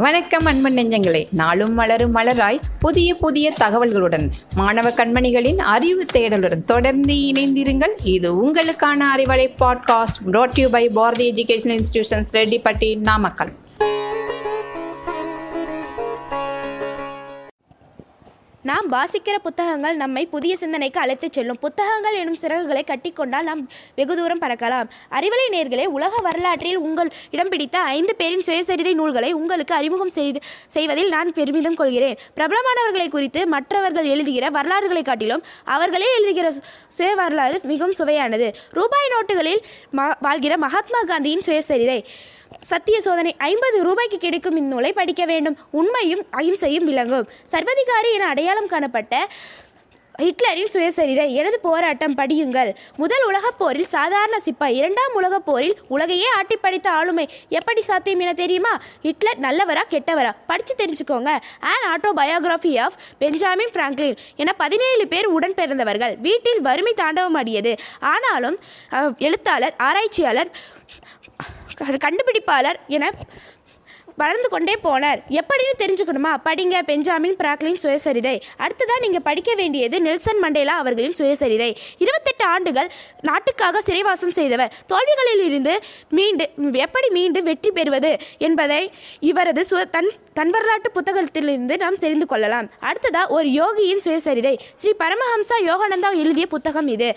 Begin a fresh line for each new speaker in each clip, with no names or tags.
வணக்கம் அன்பன் நெஞ்சங்களே. நாளும் மலரும் மலராய் புதிய புதிய தகவல்களுடன் மாணவ கண்மணிகளின் அறிவு தேடலுடன் தொடர்ந்து இணைந்திருங்கள். இது உங்களுக்கான Arivalai podcast brought you by Bharathi education institutions Rettipatti Namakkal.
நாம் வாசிக்கிற புத்தகங்கள் நம்மை புதிய சிந்தனைக்கு அழைத்துச் செல்லும். புத்தகங்கள் எனும் சிறகுகளை கட்டிக்கொண்டால் நாம் வெகு தூரம் பறக்கலாம். அறிவலை நேர்களே உலக வரலாற்றில் உங்கள் இடம் பிடித்த ஐந்து பேரின் சுயசரிதை நூல்களை உங்களுக்கு அறிமுகம் செய்து செய்வதில் நான் பெருமிதம் கொள்கிறேன். பிரபலமானவர்களை குறித்து மற்றவர்கள் எழுதுகிற வரலாறுகளை காட்டிலும் அவர்களே எழுதுகிற சுய வரலாறு மிகவும் சுவையானது. ரூபாய் நோட்டுகளில் வாழ்கிற மகாத்மா காந்தியின் சுயசரிதை. சத்திய சோதனை ஐம்பது ரூபாய்க்கு கிடைக்கும் இந்நூலை படிக்க வேண்டும். உண்மையும் அகிம்சையும் விளங்கும். சர்வதிகாரி என அடையாளம் காணப்பட்ட ஹிட்லரின் சுயசரிதை எனது போராட்டம் படியுங்கள். முதல் உலகப் போரில் சாதாரண சிப்பாய் இரண்டாம் உலகப் போரில் உலகையே ஆட்டி ஆளுமை எப்படி சாத்தியம் என தெரியுமா? ஹிட்லர் நல்லவரா கெட்டவரா? படித்து தெரிஞ்சுக்கோங்க. An autobiography of Benjamin Franklin என பதினேழு பேர் உடன் பிறந்தவர்கள். வீட்டில் வறுமை தாண்டவமாடியது. ஆனாலும் எழுத்தாளர் ஆராய்ச்சியாளர் கண்டுபிடிப்பாளர் என வளர்ந்து கொண்டே போனார். எப்படின்னு தெரிஞ்சுக்கணுமா? படிங்க பெஞ்சாமின் பிராக்லின் சுயசரிதை. அடுத்ததா நீங்கள் படிக்க வேண்டியது நெல்சன் மண்டேலா அவர்களின் சுயசரிதை. இருபத்தி இருபத்தெட்டு ஆண்டுகள் நாட்டுக்காக சிறைவாசம் செய்தவர். தோல்விகளில் இருந்து மீண்டு எப்படி மீண்டு வெற்றி பெறுவது என்பதை இவரது சு தன் தன் வரலாற்று புத்தகத்திலிருந்து நாம் தெரிந்து கொள்ளலாம். அடுத்ததா ஒரு யோகியின் சுயசரிதை. ஸ்ரீ பரமஹம்சா யோகானந்தா எழுதிய புத்தகம் இது.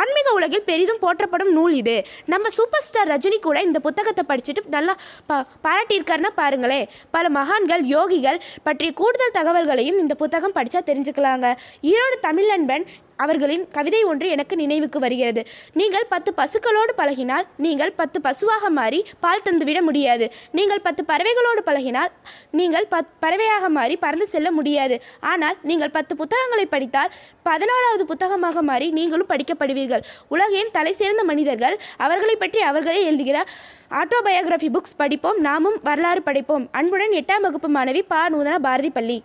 ஆன்மீக உலகில் பெரிதும் போற்றப்படும் நூல் இது. நம்ம சூப்பர் ஸ்டார் ரஜினி கூட இந்த புத்தகத்தை படிச்சுட்டு நல்லா பா பாராட்டியிருக்காருன்னா பாருங்களேன். பல மகான்கள் யோகிகள் பற்றிய கூடுதல் தகவல்களையும் இந்த புத்தகம் படித்தா தெரிஞ்சுக்கலாங்க. ஈரோடு தமிழ் நண்பன் அவர்களின் கவிதை ஒன்று எனக்கு நினைவுக்கு வருகிறது. நீங்கள் பத்து பசுக்களோடு பழகினால் நீங்கள் பத்து பசுவாக மாறி பால் தந்துவிட முடியாது. நீங்கள் பத்து பறவைகளோடு பழகினால் நீங்கள் பத் பறவையாக மாறி பறந்து செல்ல முடியாது. ஆனால் நீங்கள் பத்து புத்தகங்களை படித்தால் பதினோராவது புத்தகமாக மாறி நீங்களும் படிக்கப்படுவீர்கள். உலகின் தலை சிறந்த மனிதர்கள் அவர்களை பற்றி அவர்களே எழுதுகிற ஆட்டோபயோகிராஃபி புக்ஸ் படிப்போம். நாமும் வரலாறு படைப்போம். அன்புடன் எட்டாம் வகுப்பு மாணவி பா. நூதன பாரதி பள்ளி